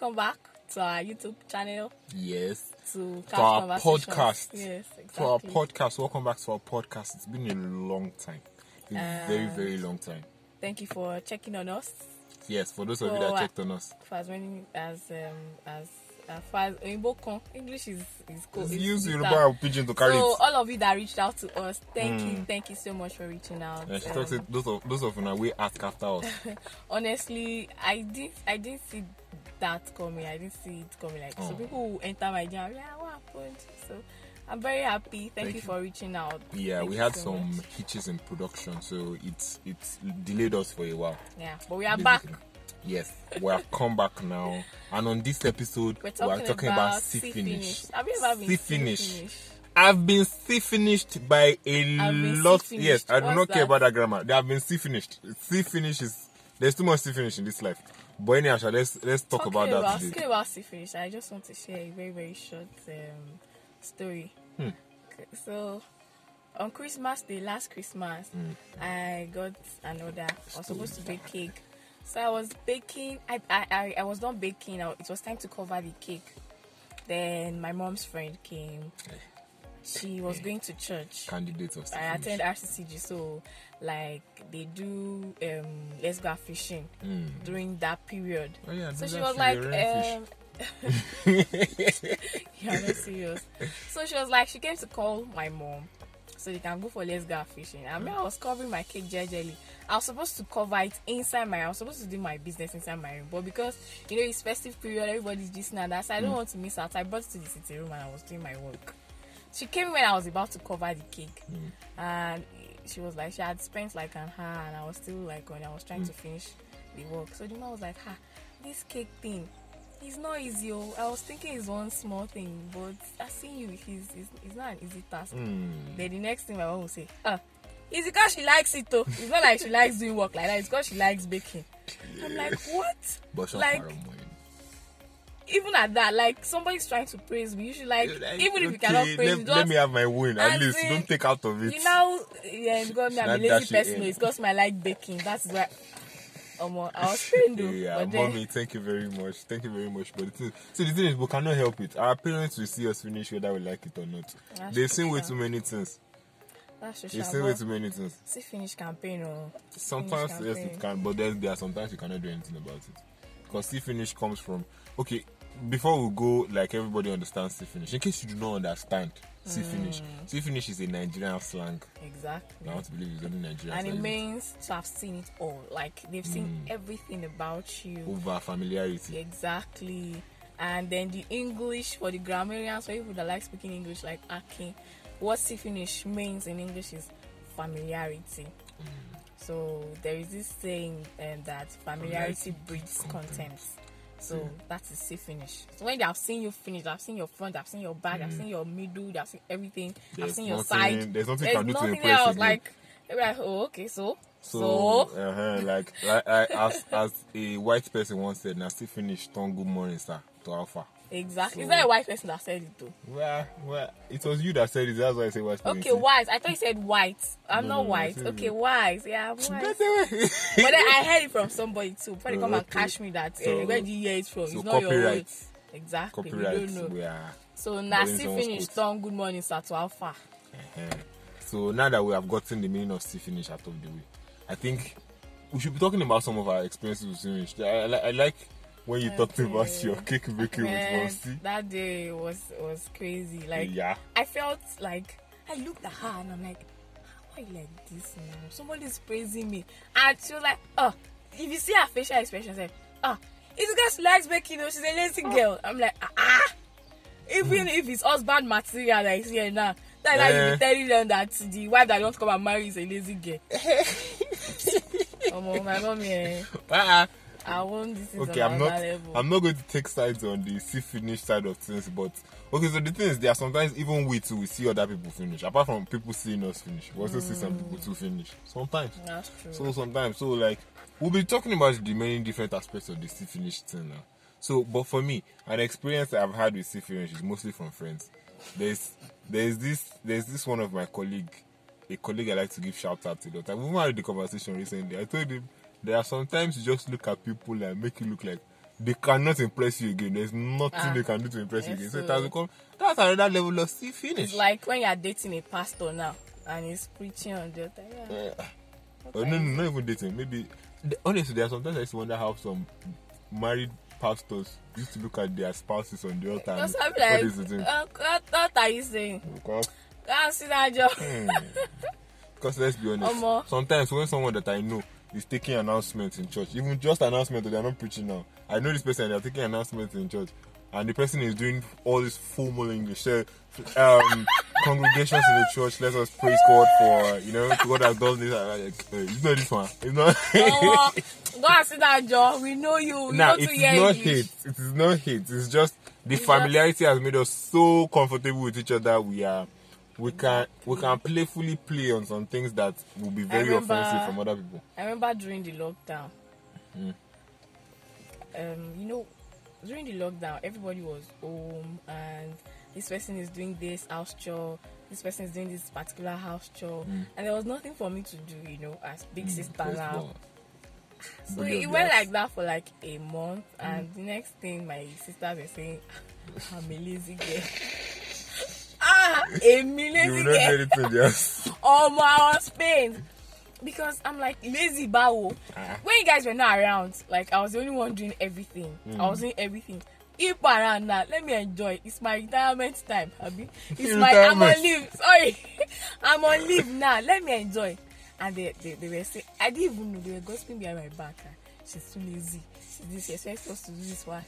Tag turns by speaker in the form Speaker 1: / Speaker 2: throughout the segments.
Speaker 1: welcome back to our YouTube channel
Speaker 2: Yes.
Speaker 1: to
Speaker 2: To our podcast.
Speaker 1: Yes, exactly.
Speaker 2: To our podcast. Welcome back to our podcast. It's been a long time. A very,
Speaker 1: Uh,
Speaker 2: very long time.
Speaker 1: Thank you for checking on us
Speaker 2: Yes, for those of you that checked on us.
Speaker 1: for as many as um as as far as English is is cool.
Speaker 2: Use Yoruba Pidgin to carry
Speaker 1: So
Speaker 2: it.
Speaker 1: all of you that reached out to us, thank you,
Speaker 2: Mm.
Speaker 1: thank you so much for reaching out.
Speaker 2: And she
Speaker 1: Um,
Speaker 2: talks it, those of those of you now we ask after us.
Speaker 1: honestly, I did I didn't see that coming. I didn't see it coming. Like so,
Speaker 2: Oh.
Speaker 1: people who enter my DM, yeah, what happened? So I'm very happy. Thank,
Speaker 2: Thank
Speaker 1: you,
Speaker 2: you.
Speaker 1: for reaching out.
Speaker 2: Yeah,
Speaker 1: Thank
Speaker 2: we had
Speaker 1: so
Speaker 2: some
Speaker 1: much.
Speaker 2: hitches in production, so it's it's delayed us for a while.
Speaker 1: Yeah, but we are back.
Speaker 2: Yes, we have come back now, and on this episode, we are talking
Speaker 1: about,
Speaker 2: about C finish.
Speaker 1: Have you ever been
Speaker 2: C
Speaker 1: C
Speaker 2: finish.
Speaker 1: finish?
Speaker 2: I've been C finished by a lot. Yes, I do
Speaker 1: What's
Speaker 2: not care about that grammar. They have been C finished. C finish is there's too much C finish in this life. But anyhow, let's let's talk
Speaker 1: Talking
Speaker 2: about that
Speaker 1: about,
Speaker 2: today.
Speaker 1: Talking about finish, I just want to share a very very short um, story.
Speaker 2: Hmm.
Speaker 1: So on Christmas Day, last Christmas,
Speaker 2: Hmm.
Speaker 1: I got an order. I was supposed to bake cake. So I was baking. I I, I, I was not baking. I, it was time to cover the cake. Then my mom's friend came. She was going to church.
Speaker 2: Candidates of
Speaker 1: I attend RCCG, so like they do um let's go fishing
Speaker 2: Hmm.
Speaker 1: during that period.
Speaker 2: Oh yeah,
Speaker 1: So she was like, um, yeah, not serious. So she was like, she came to call my mom so they can go for let's go fishing. I mean, I was covering my cake gingerly. I was supposed to cover it inside my. I was supposed to do my business inside my room, but because you know it's festive period, everybody's just and that. So I don't want to miss out. I brought it to the sitting room and I was doing my work. She came when I was about to cover the cake, and she was like, she had spent like an hour, and I was still like when I was trying to finish the work. So the man was like, "Ha, this cake thing, it's not easy. Oh. I was thinking it's one small thing, but I see you, it's, it's, it's not an easy task."
Speaker 2: Hmm.
Speaker 1: Then the next thing my mom will say, "Ah, it's because she likes it though. It's not like she likes doing work like that. It's because she likes baking." I'm like, "What?"
Speaker 2: But
Speaker 1: like. Even at that, like somebody's trying to praise me. You should like,
Speaker 2: Like,
Speaker 1: even if you cannot praise
Speaker 2: let,
Speaker 1: me,
Speaker 2: let me have my win. At least
Speaker 1: in,
Speaker 2: don't take out of it.
Speaker 1: you know, yeah, because me, I'm a lazy person. It's because I like baking. That's why. Um, I was trained though.
Speaker 2: Yeah,
Speaker 1: but then,
Speaker 2: mommy, thank you very much. Thank you very much. But the thing, so the thing is, we cannot help it. Our parents will see us finish whether we like it or not.
Speaker 1: That's
Speaker 2: They've seen way too many things.
Speaker 1: that's just
Speaker 2: They've seen way too many things.
Speaker 1: See finish campaign or
Speaker 2: Sometimes
Speaker 1: finish
Speaker 2: yes, it can, but then there are sometimes you cannot do anything about it. Because C finish comes from okay. Before we go, like everybody understands C finish. In case you do not understand C finish,
Speaker 1: Mm.
Speaker 2: C finish is a Nigerian slang.
Speaker 1: exactly.
Speaker 2: I want to believe it's only Nigerian.
Speaker 1: and it means to have seen it all. Like they've seen
Speaker 2: Mm.
Speaker 1: everything about you.
Speaker 2: over familiarity.
Speaker 1: Exactly. And then the English for the grammarians, for people that like speaking English, like Akin, what C finish means in English is familiarity. So there is this saying um, that familiarity
Speaker 2: Familiarity
Speaker 1: breeds
Speaker 2: contempt.
Speaker 1: contempt. So
Speaker 2: Yeah.
Speaker 1: that is C finish. So when they have seen you finish, I've seen your front, I've seen your back, I've seen your middle, I've seen everything, I've
Speaker 2: There's
Speaker 1: seen your
Speaker 2: nothing-
Speaker 1: side.
Speaker 2: there's nothing
Speaker 1: There's
Speaker 2: can do to
Speaker 1: nothing else.
Speaker 2: again.
Speaker 1: Like, they're like, oh, okay, so,
Speaker 2: So,
Speaker 1: so,
Speaker 2: uh-huh, like, like I, as as a white person once said, "Now still finish. Turn good morning, sir." To Alpha.
Speaker 1: Exactly.
Speaker 2: So-
Speaker 1: Is that a white person that said it though?
Speaker 2: Well, well, it was you that said it. That's why I say white person.
Speaker 1: Okay, white. I thought you said white. I'm
Speaker 2: No,
Speaker 1: not
Speaker 2: no,
Speaker 1: white.
Speaker 2: said
Speaker 1: Okay, white. Yeah, I'm white.
Speaker 2: That's the way.
Speaker 1: but then I heard it from somebody too. Before they come and
Speaker 2: Okay.
Speaker 1: catch me that
Speaker 2: So-
Speaker 1: where do you hear it from?
Speaker 2: so
Speaker 1: it's not your own.
Speaker 2: copyright.
Speaker 1: Exactly.
Speaker 2: Copyright.
Speaker 1: We don't know.
Speaker 2: Are.
Speaker 1: So Nasi finished. Tom, good morning, sir. To Alpha.
Speaker 2: uh-huh. So now that we have gotten the meaning of C finish out of the way, I think we should be talking about some of our experiences with finish. I, I, I like when you talked about your cake baking with Monsi.
Speaker 1: that day was was crazy. Like
Speaker 2: yeah.
Speaker 1: I felt like I looked at her and I'm like, why you like this now? Somebody's praising me, and she was like, oh, if you see her facial expression, say, ah, it's because she likes baking. You know, she's a lazy girl. I'm like, ah, ah. Even if it's husband material that is here now, that's you
Speaker 2: Eh.
Speaker 1: be telling them that the wife that don't come and marry is a lazy girl. oh my mommy, eh,
Speaker 2: Ah,
Speaker 1: I want this is
Speaker 2: okay, I'm not.
Speaker 1: level.
Speaker 2: I'm not going to take sides on the see finish side of things, but okay. So the thing is, there are sometimes even we too we see other people finish. Apart from people seeing us finish, we also see some people hmm. too finish. Sometimes.
Speaker 1: That's true.
Speaker 2: So sometimes, so like we'll be talking about the many different aspects of the see finish thing now. So, but for me, an experience I've had with see finish is mostly from friends. There's there's this there's this one of my colleague, a colleague I like to give shout out to. That we had the conversation recently. I told him there are sometimes you just look at people and make you look like they cannot impress you again. There's nothing
Speaker 1: Ah.
Speaker 2: they can do to impress you again. So it
Speaker 1: so-
Speaker 2: has become that's another level of see finish.
Speaker 1: It's like when you're dating a pastor now and he's preaching on the altar. Yeah.
Speaker 2: Uh, oh, no, no, not even dating. Maybe the- honestly, there are sometimes I to wonder how some married pastors used to look at their spouses on the altar. and
Speaker 1: Just I'm
Speaker 2: what
Speaker 1: like,
Speaker 2: is the thing?
Speaker 1: uh, what, what are you saying?
Speaker 2: Because,
Speaker 1: Can't see that job.
Speaker 2: hmm, because let's be honest,
Speaker 1: Omo.
Speaker 2: sometimes when someone that I know is taking announcements in church, even just announcement, that they're not preaching now. I know this person, they're taking announcements in church, and the person is doing all this formal English. So, um, congregations in the church, let us praise God for you know God has done this. I'm like, uh, it's not this one. It's not.
Speaker 1: Go and see that job. We know you. We
Speaker 2: Now
Speaker 1: know
Speaker 2: it
Speaker 1: to
Speaker 2: is not
Speaker 1: English.
Speaker 2: hate. It is not hate. It's just the
Speaker 1: It's
Speaker 2: familiarity has made us so comfortable with each other. We are, we can, we can playfully play on some things that will be very
Speaker 1: remember-
Speaker 2: offensive from other people.
Speaker 1: I remember during the lockdown.
Speaker 2: Hmm.
Speaker 1: Um, you know, during the lockdown, everybody was home, and this person is doing this house chore. This person is doing this particular house chore, and there was nothing for me to do. You know, as big sister
Speaker 2: Hmm.
Speaker 1: Now. So it went like that for like a month, and the next thing my sisters were saying, "I'm a lazy girl." ah,
Speaker 2: You
Speaker 1: lazy girl. my, I was pained because I'm like lazy bow.
Speaker 2: Ah.
Speaker 1: When you guys were not around, like I was the only one doing everything.
Speaker 2: Hmm.
Speaker 1: I was doing everything. If around now, let me enjoy. It's my retirement time, Abi. It's my I'm on leave. Sorry, I'm on leave now. Let me enjoy. And they, they, they were saying, I didn't even know they were gossiping behind my back. ah. She's too lazy. She's this. She's supposed to do this one.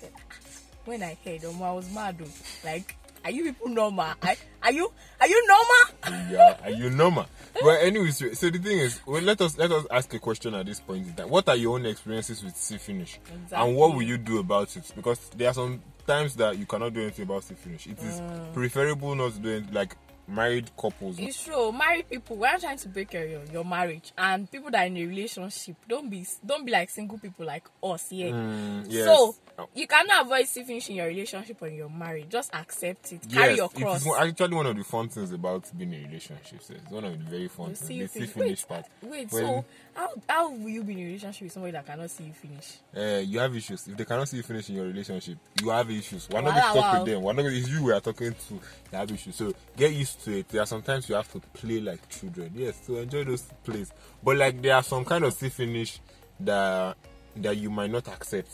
Speaker 1: When I heard, um, I was mad. oh. Like, are you people normal? Are, are you are you normal?
Speaker 2: yeah, are you normal? Well, anyways, so the thing is, well, let us let us ask a question at this point in time. What are your own experiences with see finish, and what will you do about it? Because there are some times that you cannot do anything about see finish. It is
Speaker 1: Mm.
Speaker 2: preferable not to do it like married couples.
Speaker 1: It's true. Married people, we're not trying to break your, your marriage, and people that are in a relationship, don't be don't be like single people like us here.
Speaker 2: Mm, yes.
Speaker 1: So you cannot avoid see finishing your relationship or your marriage. Just accept it. Carry your cross.
Speaker 2: is one- actually one of the fun things about being in a relationship. so It's one of the very fun things.
Speaker 1: see
Speaker 2: The
Speaker 1: you
Speaker 2: see
Speaker 1: finish.
Speaker 2: finish
Speaker 1: Wait,
Speaker 2: part.
Speaker 1: wait.
Speaker 2: When-
Speaker 1: So how how will you be in a relationship with somebody that cannot see you finish?
Speaker 2: uh, you have issues. If they cannot see you finish in your relationship, you have issues. We're not
Speaker 1: Wow,
Speaker 2: going to talk
Speaker 1: wow.
Speaker 2: with them. We're not going it's you we are talking to. You have issues. So get used to it. There are sometimes you have to play like children. Yes, so enjoy those plays. But like there are some kind of see finish that that you might not accept.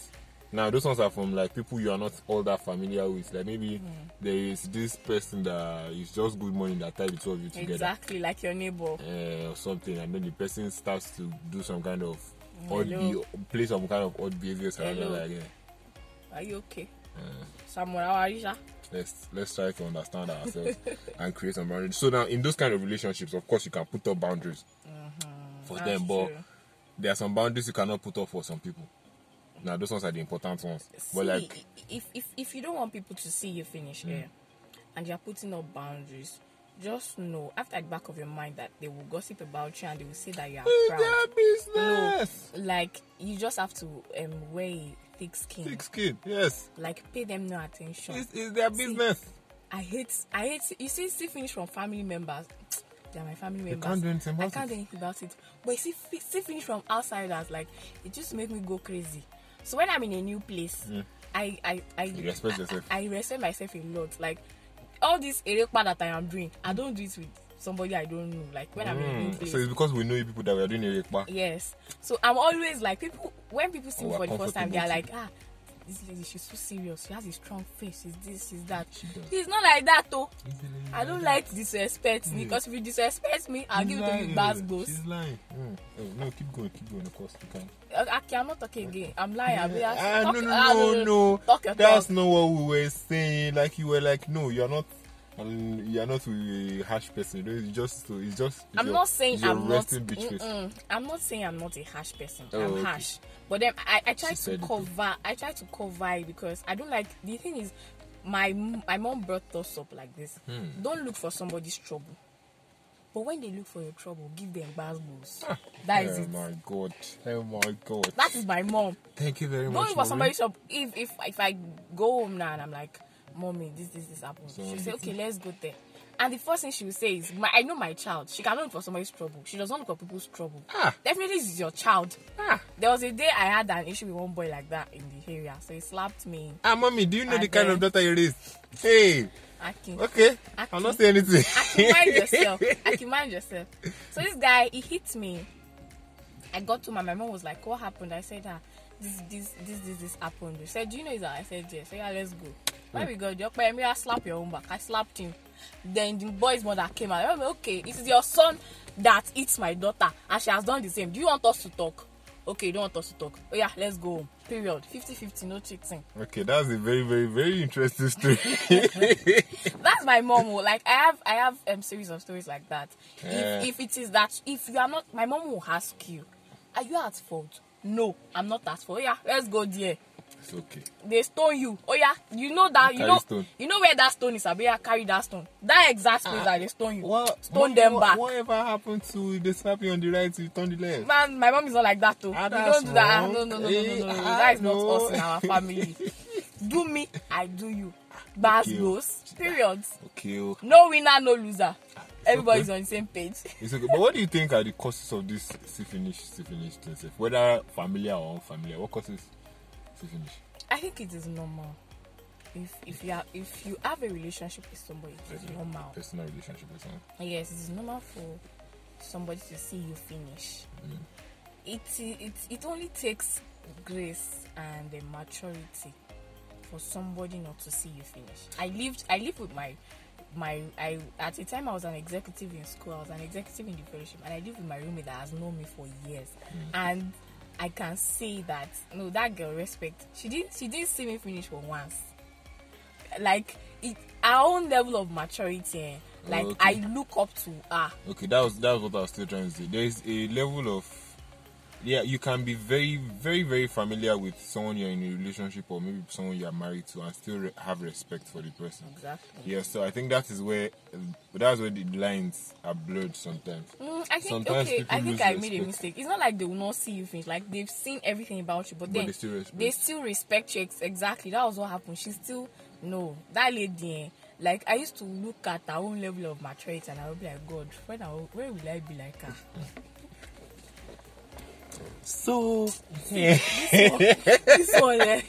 Speaker 2: Now those ones are from like people you are not all that familiar with. Like maybe
Speaker 1: Hmm.
Speaker 2: there is this person that is just good money that tie the two of you together.
Speaker 1: Exactly like your neighbor.
Speaker 2: uh, or something, and then the person starts to do some kind of odd,
Speaker 1: Hello.
Speaker 2: be- play some kind of odd behaviors around like, yeah.
Speaker 1: Are you okay? Samuel, how are you? sha?
Speaker 2: let's let's try to understand ourselves and create some boundaries. So now, in those kind of relationships, of course, you can put up boundaries for
Speaker 1: That's
Speaker 2: them, but
Speaker 1: true.
Speaker 2: there are some boundaries you cannot put up for some people. Now, those ones are the important ones.
Speaker 1: See,
Speaker 2: but like,
Speaker 1: if, if if you don't want people to see you finish here and you're putting up boundaries just know after the back of your mind that they will gossip about you and they will say that you are
Speaker 2: it's
Speaker 1: proud
Speaker 2: their business.
Speaker 1: like you just have to um a thick skin.
Speaker 2: Thick skin, yes,
Speaker 1: like pay them no attention.
Speaker 2: It's, it's their
Speaker 1: See,
Speaker 2: business.
Speaker 1: i hate i hate you see see finish from family members. They're my family
Speaker 2: They
Speaker 1: members.
Speaker 2: can't do anything
Speaker 1: i can't
Speaker 2: it.
Speaker 1: do anything about it. But you see see finish from outsiders like it just make me go crazy. So when i'm in a new place i i i
Speaker 2: You respect
Speaker 1: I-
Speaker 2: yourself.
Speaker 1: I, I respect myself a lot. Like all this erepa that i am doing i don't do it with somebody i don't know like when i'm in a new
Speaker 2: Mm,
Speaker 1: place
Speaker 2: So it's because we know you people that we are doing a rekpa.
Speaker 1: Yes. So I'm always like people when people see me
Speaker 2: Oh,
Speaker 1: for
Speaker 2: we're
Speaker 1: the first time, they are like, ah, this lady, she's so serious. She has a strong face. She's this, she's that.
Speaker 2: She does.
Speaker 1: It's not like that though. I don't like disrespect me because if you disrespect me, I'll give it to you bad boss.
Speaker 2: She's lying. Mm. Oh, no, keep going, keep going. Of course, you can.
Speaker 1: Okay, I'm not talking again. I'm lying. Be like,
Speaker 2: Ah,
Speaker 1: talk-
Speaker 2: no, no,
Speaker 1: ah,
Speaker 2: no, no.
Speaker 1: Talk your
Speaker 2: That's
Speaker 1: talk.
Speaker 2: not what we were saying. Like you were like, no, you're not. And you're not a harsh person. You know, It's just, it's just.
Speaker 1: I'm not saying I'm not.
Speaker 2: bitch
Speaker 1: I'm not saying I'm not a harsh person.
Speaker 2: Oh,
Speaker 1: I'm
Speaker 2: okay.
Speaker 1: harsh, but then I, I try
Speaker 2: She
Speaker 1: to
Speaker 2: it.
Speaker 1: cover. I try to cover it because I don't like. The thing is, my my mom brought us up like this.
Speaker 2: Hmm.
Speaker 1: Don't look for somebody's trouble. But when they look for your trouble, give them basketballs. That is
Speaker 2: oh
Speaker 1: it.
Speaker 2: my god. Oh my god.
Speaker 1: That is my mom.
Speaker 2: Thank you very
Speaker 1: Don't
Speaker 2: much.
Speaker 1: look for somebody's trouble. If if if I go home now and I'm like, mommy, this this this happened,
Speaker 2: So
Speaker 1: she'll say, okay, let's go there. And the first thing she will say is, my, I know my child. She cannot look for somebody's trouble. She does not look for people's trouble.
Speaker 2: Ah.
Speaker 1: Definitely, this is your child.
Speaker 2: Ah.
Speaker 1: There was a day I had an issue with one boy like that in the area. So he slapped me.
Speaker 2: Ah, mommy, do you know
Speaker 1: And
Speaker 2: the kind
Speaker 1: then-
Speaker 2: of daughter you raised? Hey,
Speaker 1: Akin.
Speaker 2: okay. I'll not say anything.
Speaker 1: Aki, mind yourself. Aki, mind yourself. So this guy, he hit me. I got to my, my mom was like, what happened? I said, ah, this, this, this, this, this happened. She said, do you know that? I said, yes. So yeah, let's go. When we got me, I slap your own back. I slapped him. Then the boy's mother came out. I okay, it is your son that eats my daughter, and she has done the same. Do you want us to talk? Okay, you don't want us to talk. Oh yeah, let's go home. Period. 50-50, no cheating.
Speaker 2: okay, that's a very, very, very interesting story.
Speaker 1: that's my mom oh. like i have i have um series of stories like that
Speaker 2: Yeah.
Speaker 1: if if it is that if you are not my mom will ask you are you at fault no i'm not at fault yeah let's go there
Speaker 2: it's okay.
Speaker 1: they stone you oh yeah you know that you
Speaker 2: Carry
Speaker 1: know
Speaker 2: stone.
Speaker 1: you know where that stone is abi yeah carry that stone that exact place that they stone you
Speaker 2: What?
Speaker 1: stone
Speaker 2: what-
Speaker 1: them
Speaker 2: what-
Speaker 1: back
Speaker 2: Whatever happened to they slap you on the right, you turn the left?
Speaker 1: man my mom is not like that too
Speaker 2: Ah,
Speaker 1: we
Speaker 2: that's
Speaker 1: don't do that
Speaker 2: wrong.
Speaker 1: no no no no no
Speaker 2: Eh,
Speaker 1: no, no.
Speaker 2: ah,
Speaker 1: that is not
Speaker 2: no.
Speaker 1: us in our family do me i do you bas
Speaker 2: Okay.
Speaker 1: goes period
Speaker 2: Okay, oh,
Speaker 1: no winner no loser everybody's on the same page
Speaker 2: it's okay. But what do you think are the causes of this see finish, see finish thing? Whether familiar or unfamiliar, what causes see finish?
Speaker 1: I think it is normal. If if you are if you have a relationship with somebody, it is normal.
Speaker 2: Personal relationship with someone.
Speaker 1: Yes, it is normal for somebody to see you finish. It it it only takes grace and uh, maturity for somebody not to see you finish. I lived I lived with my my I at the time I was an executive in school. I was an executive in the fellowship, and I lived with my roommate that has known me for years, and I can say that no, that girl respect. She did she didn't see me finish for once. Like it, our own level of maturity. eh, Like
Speaker 2: okay.
Speaker 1: I look up to her.
Speaker 2: Okay, that was that was what I was still trying to say. There is a level of yeah, you can be very, very, very familiar with someone you're in a relationship or maybe someone you are married to and still re- have respect for the person.
Speaker 1: Exactly.
Speaker 2: Yeah, so I think that is where that's where the lines are blurred sometimes.
Speaker 1: Mm, I think
Speaker 2: Sometimes
Speaker 1: okay. I think I made a mistake. It's not like they will not see you finish. Like they've seen everything about you, but,
Speaker 2: But
Speaker 1: then
Speaker 2: they still respect.
Speaker 1: they still respect you. ex- Exactly. That was what happened. She still no that lady. Eh, like I used to look at her own level of maturity, and I would be like, God, when I, where will I be like her?
Speaker 2: So
Speaker 1: this one eh,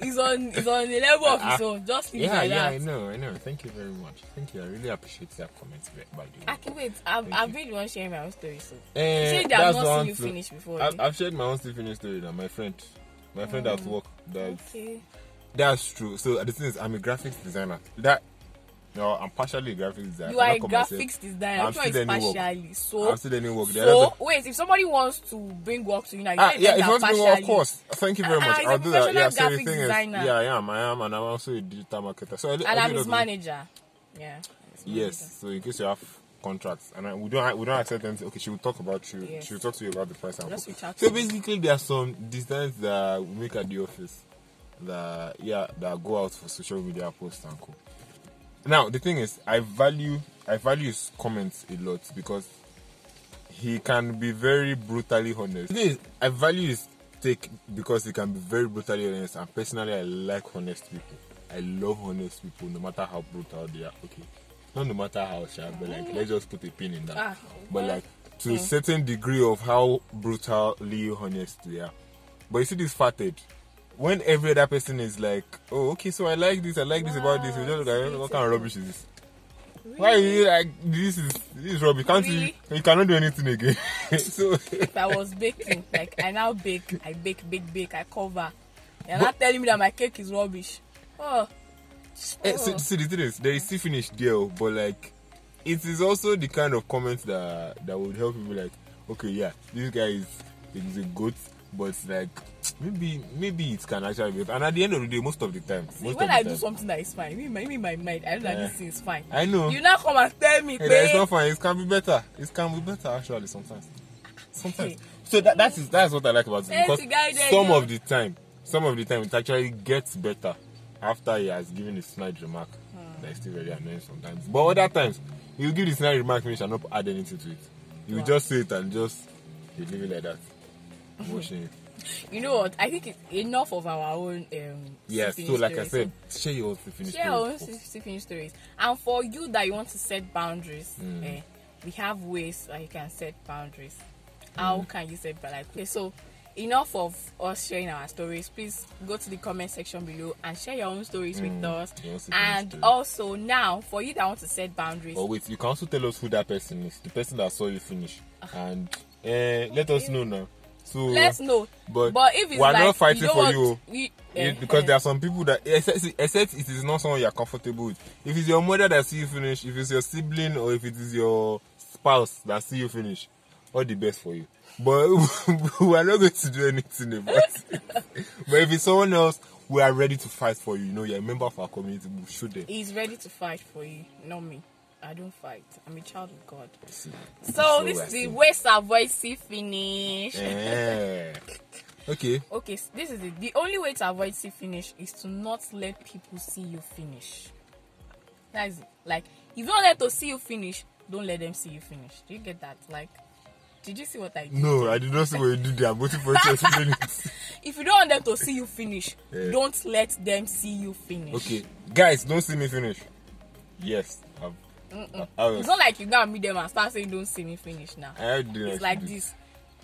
Speaker 1: is on is on the level of his own. Just leave it
Speaker 2: yeah,
Speaker 1: like
Speaker 2: yeah,
Speaker 1: that.
Speaker 2: I know, I know. Thank you very much. Thank you. I really appreciate that comment by the way.
Speaker 1: I can wait. I've,
Speaker 2: Thank
Speaker 1: I've
Speaker 2: you.
Speaker 1: been the one sharing my own story. So
Speaker 2: Eh,
Speaker 1: you they have not seen you
Speaker 2: to-
Speaker 1: finish before.
Speaker 2: I've,
Speaker 1: eh?
Speaker 2: I've shared my own still finished story now. My friend, my friend at work. That
Speaker 1: okay.
Speaker 2: that's true. So the thing is, I'm a graphics designer. That no, I'm partially a graphics designer.
Speaker 1: You are a graphics designer.
Speaker 2: I'm still any work.
Speaker 1: partially? So
Speaker 2: I'm still work. The
Speaker 1: So wait, if somebody wants to bring work to you now, you
Speaker 2: Ah, yeah, if you want to bring, of course. Thank you very
Speaker 1: Ah,
Speaker 2: much.
Speaker 1: a
Speaker 2: I'll do that. Yeah, so the thing
Speaker 1: designer.
Speaker 2: is, yeah, I am. I am, and I'm also a digital marketer. So I,
Speaker 1: And I'm his manager. Yeah. his
Speaker 2: Yes. So in case you have contracts, and I, we don't we don't accept anything. Okay, she will talk about you.
Speaker 1: Yes.
Speaker 2: She will talk to you about the price. and
Speaker 1: Just
Speaker 2: co.
Speaker 1: reach out
Speaker 2: So basically, there are some designs that we make at the office that yeah that go out for social media posts and co. Now the thing is, I value I value his comments a lot because he can be very brutally honest. The thing is, I value his take because he can be very brutally honest, and personally, I like honest people. I love honest people, no matter how brutal they are. Okay, not no matter how sharp, but like let's just put a pin in that.
Speaker 1: Ah,
Speaker 2: but like to a certain degree of how brutally honest they are. But you see this fatted. When every other person is like, "Oh, okay, so I like this, I like this about this," you just look like, "What kind of rubbish is this?" Why are you like this is this is rubbish? Can't
Speaker 1: Really?
Speaker 2: you? You cannot do anything again. so
Speaker 1: If I was baking, like I now bake, I bake, bake, bake, I cover. You're not telling me that my cake is rubbish. Oh.
Speaker 2: Eh,
Speaker 1: Oh.
Speaker 2: see, the thing is, there is still finished deal, but like, it is also the kind of comments that that would help people like, okay, yeah, this guy is is a goat, but like maybe maybe it can actually be. And at the end of the day, most of the time,
Speaker 1: See,
Speaker 2: most
Speaker 1: when
Speaker 2: of the
Speaker 1: I
Speaker 2: time,
Speaker 1: do something that is fine, me, my, me, my mind, I know that this thing is fine.
Speaker 2: I know.
Speaker 1: You now come and tell me,
Speaker 2: Hey, that
Speaker 1: babe.
Speaker 2: not fine. It can be better. It can be better actually sometimes. Sometimes.
Speaker 1: Hey.
Speaker 2: So that that is that's what I like about it because
Speaker 1: the guy there,
Speaker 2: some of the time, some of the time it actually gets better after he has given a snide remark
Speaker 1: Hmm.
Speaker 2: that is still very annoying sometimes. But other times he will give the snide remark finish and not add anything to it. Will
Speaker 1: Wow.
Speaker 2: just say it and just he leave it like that.
Speaker 1: You know what? I think it's enough of our own. Um,
Speaker 2: Yes. So, like I
Speaker 1: stories.
Speaker 2: said, share your own finish.
Speaker 1: share our own still finish stories. And for you that you want to set boundaries,
Speaker 2: Mm.
Speaker 1: eh, we have ways that you can set boundaries. How
Speaker 2: Mm.
Speaker 1: can you set boundaries? Okay, so enough of us sharing our stories. Please go to the comment section below and share your own stories with us.
Speaker 2: Mm. your own still finish
Speaker 1: And
Speaker 2: story.
Speaker 1: also now, for you that want to set boundaries,
Speaker 2: But wait, you can also tell us who that person is, the person that saw you finish,
Speaker 1: Ah.
Speaker 2: and uh, let us know now. So
Speaker 1: let's know.
Speaker 2: But,
Speaker 1: if it's
Speaker 2: we're
Speaker 1: like
Speaker 2: not fighting
Speaker 1: you
Speaker 2: for
Speaker 1: want,
Speaker 2: you.
Speaker 1: we-
Speaker 2: Yeah,
Speaker 1: eh,
Speaker 2: because
Speaker 1: eh,
Speaker 2: there are some people that except, except it is not someone you're comfortable with. If it's your mother that see you finish, if it's your sibling or if it is your spouse that see you finish, all the best for you. But we are not going to do anything about it. but if it's someone else, we are ready to fight for you. You know, you're a member of our community. We should them.
Speaker 1: he's ready to fight for you, not me. I don't fight. I'm a child of God.
Speaker 2: See.
Speaker 1: So this is the to avoid see finish.
Speaker 2: Eh. Okay.
Speaker 1: Okay, s- this is it. The only way to avoid see finish is to not let people see you finish. That's it. Like, if you don't let to see you finish, don't let them see you finish. Do you get that? Like, did you see what I did?
Speaker 2: No, I did not see what you did there. I'm waiting for you to it.
Speaker 1: If you don't want them to see you finish,
Speaker 2: Yeah.
Speaker 1: don't let them see you finish.
Speaker 2: Okay, guys, don't see me finish. Yes, I've, I, I was.
Speaker 1: It's not like you go and meet them and start saying, "Don't see me finish now."
Speaker 2: I didn't
Speaker 1: It's like
Speaker 2: actually.
Speaker 1: this.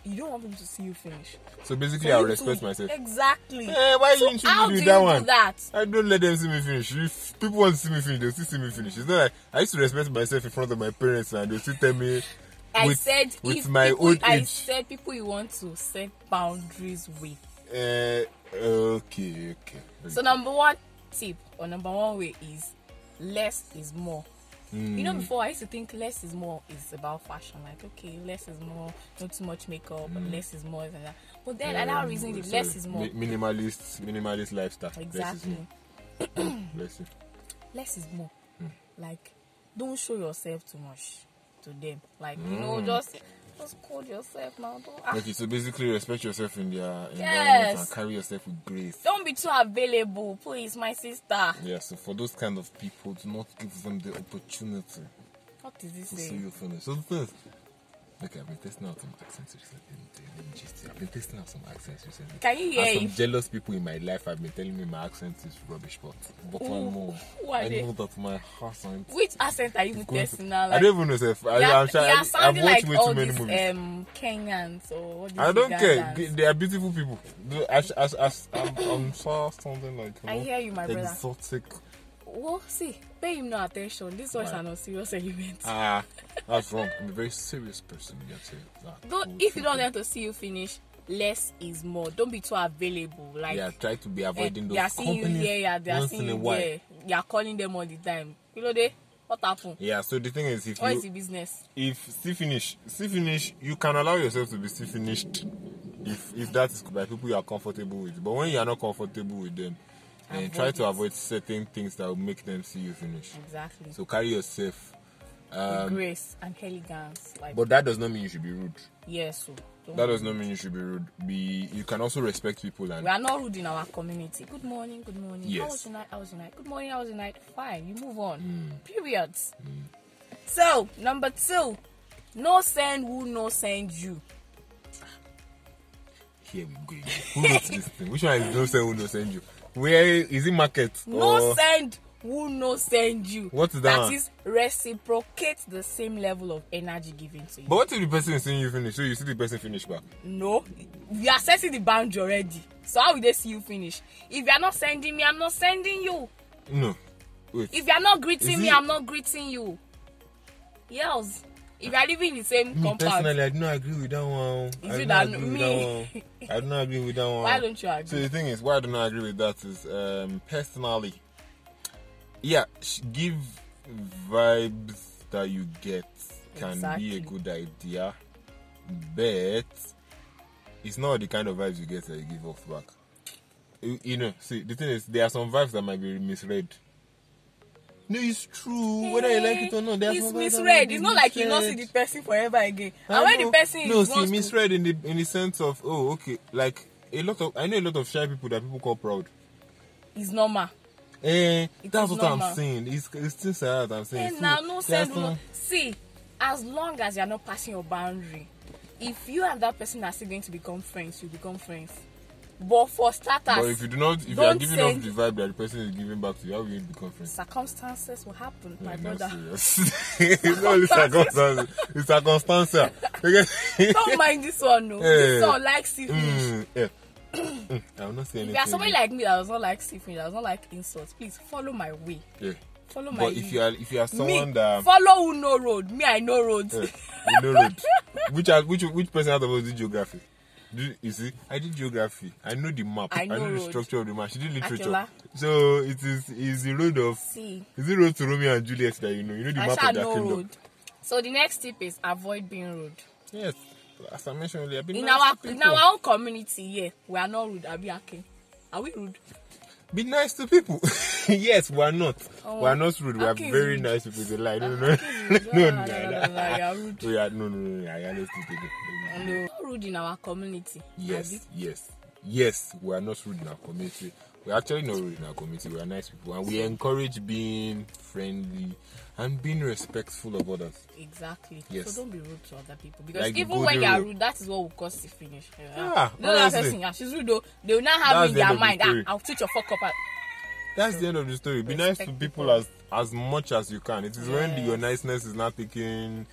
Speaker 1: You don't want them to see you finish.
Speaker 2: So basically,
Speaker 1: For
Speaker 2: I'll respect
Speaker 1: to-
Speaker 2: myself.
Speaker 1: Exactly.
Speaker 2: Eh, why
Speaker 1: so
Speaker 2: you introduce
Speaker 1: how
Speaker 2: me
Speaker 1: do
Speaker 2: with
Speaker 1: you
Speaker 2: that
Speaker 1: do
Speaker 2: one?
Speaker 1: that?
Speaker 2: I don't let them see me finish. If people want to see me finish, they'll still see me finish. It's not like I used to respect myself in front of my parents and they'll still tell me
Speaker 1: I
Speaker 2: with,
Speaker 1: said
Speaker 2: with
Speaker 1: if
Speaker 2: my
Speaker 1: people,
Speaker 2: old
Speaker 1: I
Speaker 2: age.
Speaker 1: said people you want to set boundaries with.
Speaker 2: Uh, okay, okay.
Speaker 1: So number one tip or number one way is less is more. You know,
Speaker 2: Mm.
Speaker 1: before I used to think less is more is about fashion. Like, okay, less is more, not too much makeup, less is more, and that. But then I now reason it
Speaker 2: so
Speaker 1: less is more.
Speaker 2: mi- minimalist, minimalist lifestyle.
Speaker 1: Exactly.
Speaker 2: Less is more.
Speaker 1: Less is more.
Speaker 2: Hmm.
Speaker 1: Like, don't show yourself too much to them. Like, you know, just just code yourself now. Don't, ah,
Speaker 2: Okay, so basically, respect yourself in their environment
Speaker 1: Yes.
Speaker 2: and carry yourself with grace.
Speaker 1: don't be too available, please, my sister.
Speaker 2: Yeah, so for those kind of people, do not give them the opportunity
Speaker 1: What is this
Speaker 2: to see you finish. So the look, I've been testing out some accents recently. Let me just say, I've been testing out some accents recently.
Speaker 1: Can you hear
Speaker 2: and some
Speaker 1: if
Speaker 2: jealous people in my life have been telling me my accent is rubbish, but but I
Speaker 1: Who-
Speaker 2: know,
Speaker 1: who are
Speaker 2: I
Speaker 1: they?
Speaker 2: know that my accent.
Speaker 1: which accent are you
Speaker 2: going to-
Speaker 1: testing now?
Speaker 2: I
Speaker 1: Like,
Speaker 2: don't even know if I,
Speaker 1: you're,
Speaker 2: I'm sure I, I've watched
Speaker 1: like
Speaker 2: way too many
Speaker 1: these
Speaker 2: movies.
Speaker 1: um Kenyans or what
Speaker 2: I don't care. They are beautiful people. As, as, as, I'm, I'm so sounding like you
Speaker 1: I
Speaker 2: know,
Speaker 1: hear you, my brother.
Speaker 2: exotic.
Speaker 1: Well, see, pay him no attention. These ones
Speaker 2: Why?
Speaker 1: are not serious elements.
Speaker 2: Ah, that's wrong. I'm a very serious person. You have to that.
Speaker 1: don't if you don't want to see you finish, less is more. Don't be too available. Like
Speaker 2: yeah, try to be avoiding
Speaker 1: they are
Speaker 2: those
Speaker 1: seeing you here, yeah, they are seeing you there. You are calling them all the time. You know they what happened?
Speaker 2: Yeah, so the thing is, if
Speaker 1: What
Speaker 2: you
Speaker 1: is the business?
Speaker 2: if still finish, still finish, you can allow yourself to be still finished if if that is by people you are comfortable with. But when you are not comfortable with them, and
Speaker 1: Avoid
Speaker 2: try to avoid certain things that will make them see you finish.
Speaker 1: Exactly.
Speaker 2: So carry yourself. Um,
Speaker 1: Grace and elegance. Like
Speaker 2: but that does not mean you should be rude.
Speaker 1: yes, so
Speaker 2: That does not mean you should be rude. Be you can also respect people and
Speaker 1: We are not rude in our community. Good morning, good morning. How
Speaker 2: Yes.
Speaker 1: was your night? How was your night? Good morning, how was your night? Fine, you move on.
Speaker 2: Mm.
Speaker 1: Periods. So, number two, no send who no send you.
Speaker 2: here we go. Who wrote this thing? Which one is no send who no send you? Where is it market?
Speaker 1: No
Speaker 2: or
Speaker 1: send who no send you.
Speaker 2: What is that
Speaker 1: That
Speaker 2: one?
Speaker 1: is reciprocate the same level of energy given to you.
Speaker 2: but what if the person is saying you finish? So you see the person finish back.
Speaker 1: no, you are setting the boundary already. So how will they see you finish? If you are not sending me, I'm not sending you.
Speaker 2: No. Wait.
Speaker 1: If you are not greeting
Speaker 2: Is
Speaker 1: me,
Speaker 2: it-
Speaker 1: I'm not greeting you. Yes. If you are living in the same
Speaker 2: me
Speaker 1: compound,
Speaker 2: personally, I do not agree with that one.
Speaker 1: Is
Speaker 2: I
Speaker 1: it
Speaker 2: do not agree with
Speaker 1: me?
Speaker 2: that one. I do not agree with that one.
Speaker 1: why don't you agree?
Speaker 2: So the thing is, why I do not agree with that is, um, personally, yeah, give vibes that you get can be a good idea, but it's not the kind of vibes you get that you give off back. You, you know, see, the thing is, there are some vibes that might be misread. No, it's true. Whether you like it or not, there are
Speaker 1: it's misread. It's not like you not see
Speaker 2: misread.
Speaker 1: the person forever again.
Speaker 2: I
Speaker 1: And when the person
Speaker 2: no
Speaker 1: is
Speaker 2: see
Speaker 1: wants to,
Speaker 2: misread in the in the sense of oh okay like a lot of I know a lot of shy people that people call proud.
Speaker 1: it's normal.
Speaker 2: Eh,
Speaker 1: It
Speaker 2: that's what
Speaker 1: normal.
Speaker 2: I'm saying. It's it's things like that I'm saying.
Speaker 1: And
Speaker 2: So,
Speaker 1: now no
Speaker 2: some-
Speaker 1: no. See, as long as you are not passing your boundary, if you and that person are still going to become friends, you become friends. But for starters,
Speaker 2: But if you do not, if you are giving off the vibe that the person is giving back to you, how will you become friends?
Speaker 1: circumstances will happen, my
Speaker 2: Yeah, that's
Speaker 1: brother.
Speaker 2: serious. it's circumstances, it's circumstances.
Speaker 1: Don't mind this one, no.
Speaker 2: Eh.
Speaker 1: This one likes syphilis.
Speaker 2: Mm, yeah. Mm, I will not say
Speaker 1: If
Speaker 2: anything.
Speaker 1: you are somebody like me that does not like syphilis, that does not like insults, please follow my way.
Speaker 2: yeah.
Speaker 1: Follow my
Speaker 2: But if you are if you are someone
Speaker 1: me,
Speaker 2: that
Speaker 1: follow who know road. Me, I know roads.
Speaker 2: yeah, you know road, which are, which which person out of us did geography? Do, you see, I did geography. I know the map.
Speaker 1: I know
Speaker 2: the
Speaker 1: road.
Speaker 2: structure of the map. She did literature.
Speaker 1: Akiola.
Speaker 2: So it is is the road of
Speaker 1: See,
Speaker 2: is the road to Romeo and Juliet that you know. You know the
Speaker 1: I
Speaker 2: map of that
Speaker 1: know
Speaker 2: kingdom.
Speaker 1: road. So the next tip is avoid being rude.
Speaker 2: Yes. As I mentioned earlier, be
Speaker 1: In
Speaker 2: nice
Speaker 1: our
Speaker 2: to
Speaker 1: in
Speaker 2: people.
Speaker 1: our own community, yeah, we are not rude. We okay? Are we rude?
Speaker 2: Be nice to people. yes, we are not.
Speaker 1: Oh,
Speaker 2: we are not rude. We are very
Speaker 1: rude.
Speaker 2: nice people. They lie. No, no, no,
Speaker 1: Aki is rude.
Speaker 2: no,
Speaker 1: No,
Speaker 2: no,
Speaker 1: no, no,
Speaker 2: no,
Speaker 1: no, no, you are rude.
Speaker 2: We are no, no, no. no. I honestly take it.
Speaker 1: No. Not rude in our community.
Speaker 2: Yes, yes, yes. We are not rude in our community. We're actually not rude in our community. We are nice people, and we encourage being friendly and being respectful of others.
Speaker 1: Exactly.
Speaker 2: Yes.
Speaker 1: So don't be rude to other people because
Speaker 2: Like
Speaker 1: even when you are rude, that is what will cause the finish.
Speaker 2: Yeah,
Speaker 1: no, that
Speaker 2: honestly.
Speaker 1: person, yeah, she's rude though. They will not have
Speaker 2: That's
Speaker 1: in
Speaker 2: the end
Speaker 1: their
Speaker 2: of the
Speaker 1: mind. Ah,
Speaker 2: story.
Speaker 1: I'll teach your fuck up. at-"
Speaker 2: That's the end of the story. Be nice to people,
Speaker 1: people.
Speaker 2: as as much as you can. It is when the, your niceness is not taken.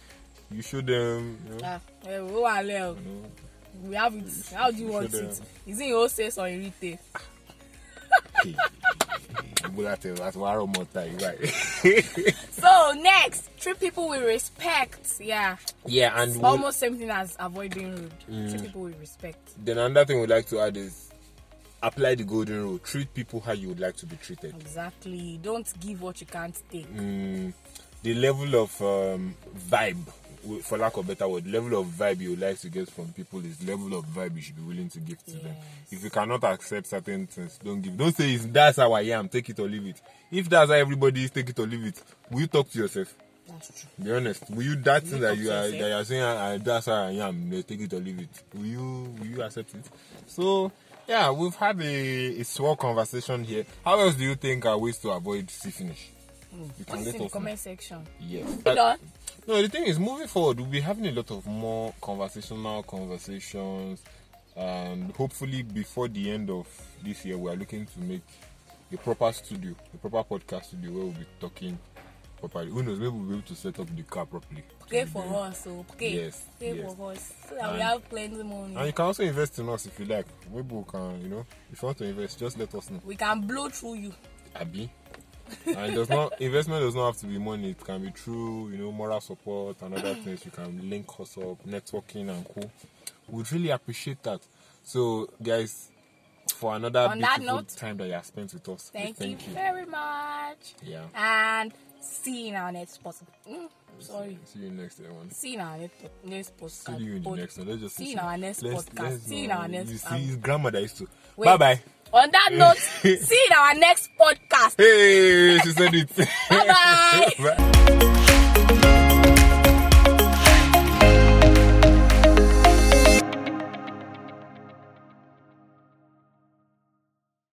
Speaker 2: You show them. You know,
Speaker 1: Ah, eh, we are there.
Speaker 2: you know,
Speaker 1: We have it. How do you want
Speaker 2: Should,
Speaker 1: it? Is it in wholesale or in retail?
Speaker 2: hey, Ebola tell us, "Why more time?" Right?
Speaker 1: So next, treat people with respect. Yeah,
Speaker 2: yeah, and
Speaker 1: it's
Speaker 2: we'll-
Speaker 1: almost same thing as avoid being rude.
Speaker 2: Mm.
Speaker 1: Treat people with respect.
Speaker 2: then another thing we'd like to add is apply the golden rule. Treat people how you would like to be treated.
Speaker 1: Exactly. Don't give what you can't take.
Speaker 2: Mm, the level of um, vibe, w- for lack of better word, level of vibe you like to get from people is level of vibe you should be willing to give to them.
Speaker 1: Yes.
Speaker 2: If you cannot accept certain things, don't give. Don't say that's how I am. Take it or leave it. If that's how everybody is, take it or leave it. Will you talk to yourself?
Speaker 1: That's true.
Speaker 2: Be honest. Will you that thing that you are that you are saying uh, that's how I am? Take it or leave it. Will you will you accept it? So yeah, we've had a, a small conversation here. How else do you think are ways to avoid sea finish? You
Speaker 1: Put
Speaker 2: can
Speaker 1: it
Speaker 2: let
Speaker 1: in the comment section.
Speaker 2: Yes.
Speaker 1: You know?
Speaker 2: No, the thing is, moving forward, we'll be having a lot of more conversational conversations, and hopefully, before the end of this year, we are looking to make a proper studio, a proper podcast studio where we'll be talking properly. Who knows? Maybe we'll be able to set up the car properly.
Speaker 1: Pay for us, so pay.
Speaker 2: Yes,
Speaker 1: Pay
Speaker 2: yes.
Speaker 1: for us. So that we have plenty money.
Speaker 2: And you can also invest in us if you like. Maybe we can, you know, if you want to invest, just let us know.
Speaker 1: we can blow through you.
Speaker 2: Abi. And does not investment does not have to be money. It can be through you know moral support and other things. You can link us up, networking and co. We'd really appreciate that. So guys, for another
Speaker 1: On that
Speaker 2: beautiful
Speaker 1: note,
Speaker 2: time that you have spent with us,
Speaker 1: Thank,
Speaker 2: thank
Speaker 1: you,
Speaker 2: you.
Speaker 1: very much.
Speaker 2: Yeah.
Speaker 1: And see you in our next post. Mm, sorry.
Speaker 2: See you next one.
Speaker 1: See you in our next, next post.
Speaker 2: See you in the next one. Let's just
Speaker 1: See you in our next
Speaker 2: let's-
Speaker 1: podcast.
Speaker 2: let's
Speaker 1: See you in our next.
Speaker 2: You see,
Speaker 1: um,
Speaker 2: his grandmother used to. Bye bye.
Speaker 1: On that note, see you in our next podcast.
Speaker 2: Hey, she said it.
Speaker 1: Bye-bye.
Speaker 2: bye.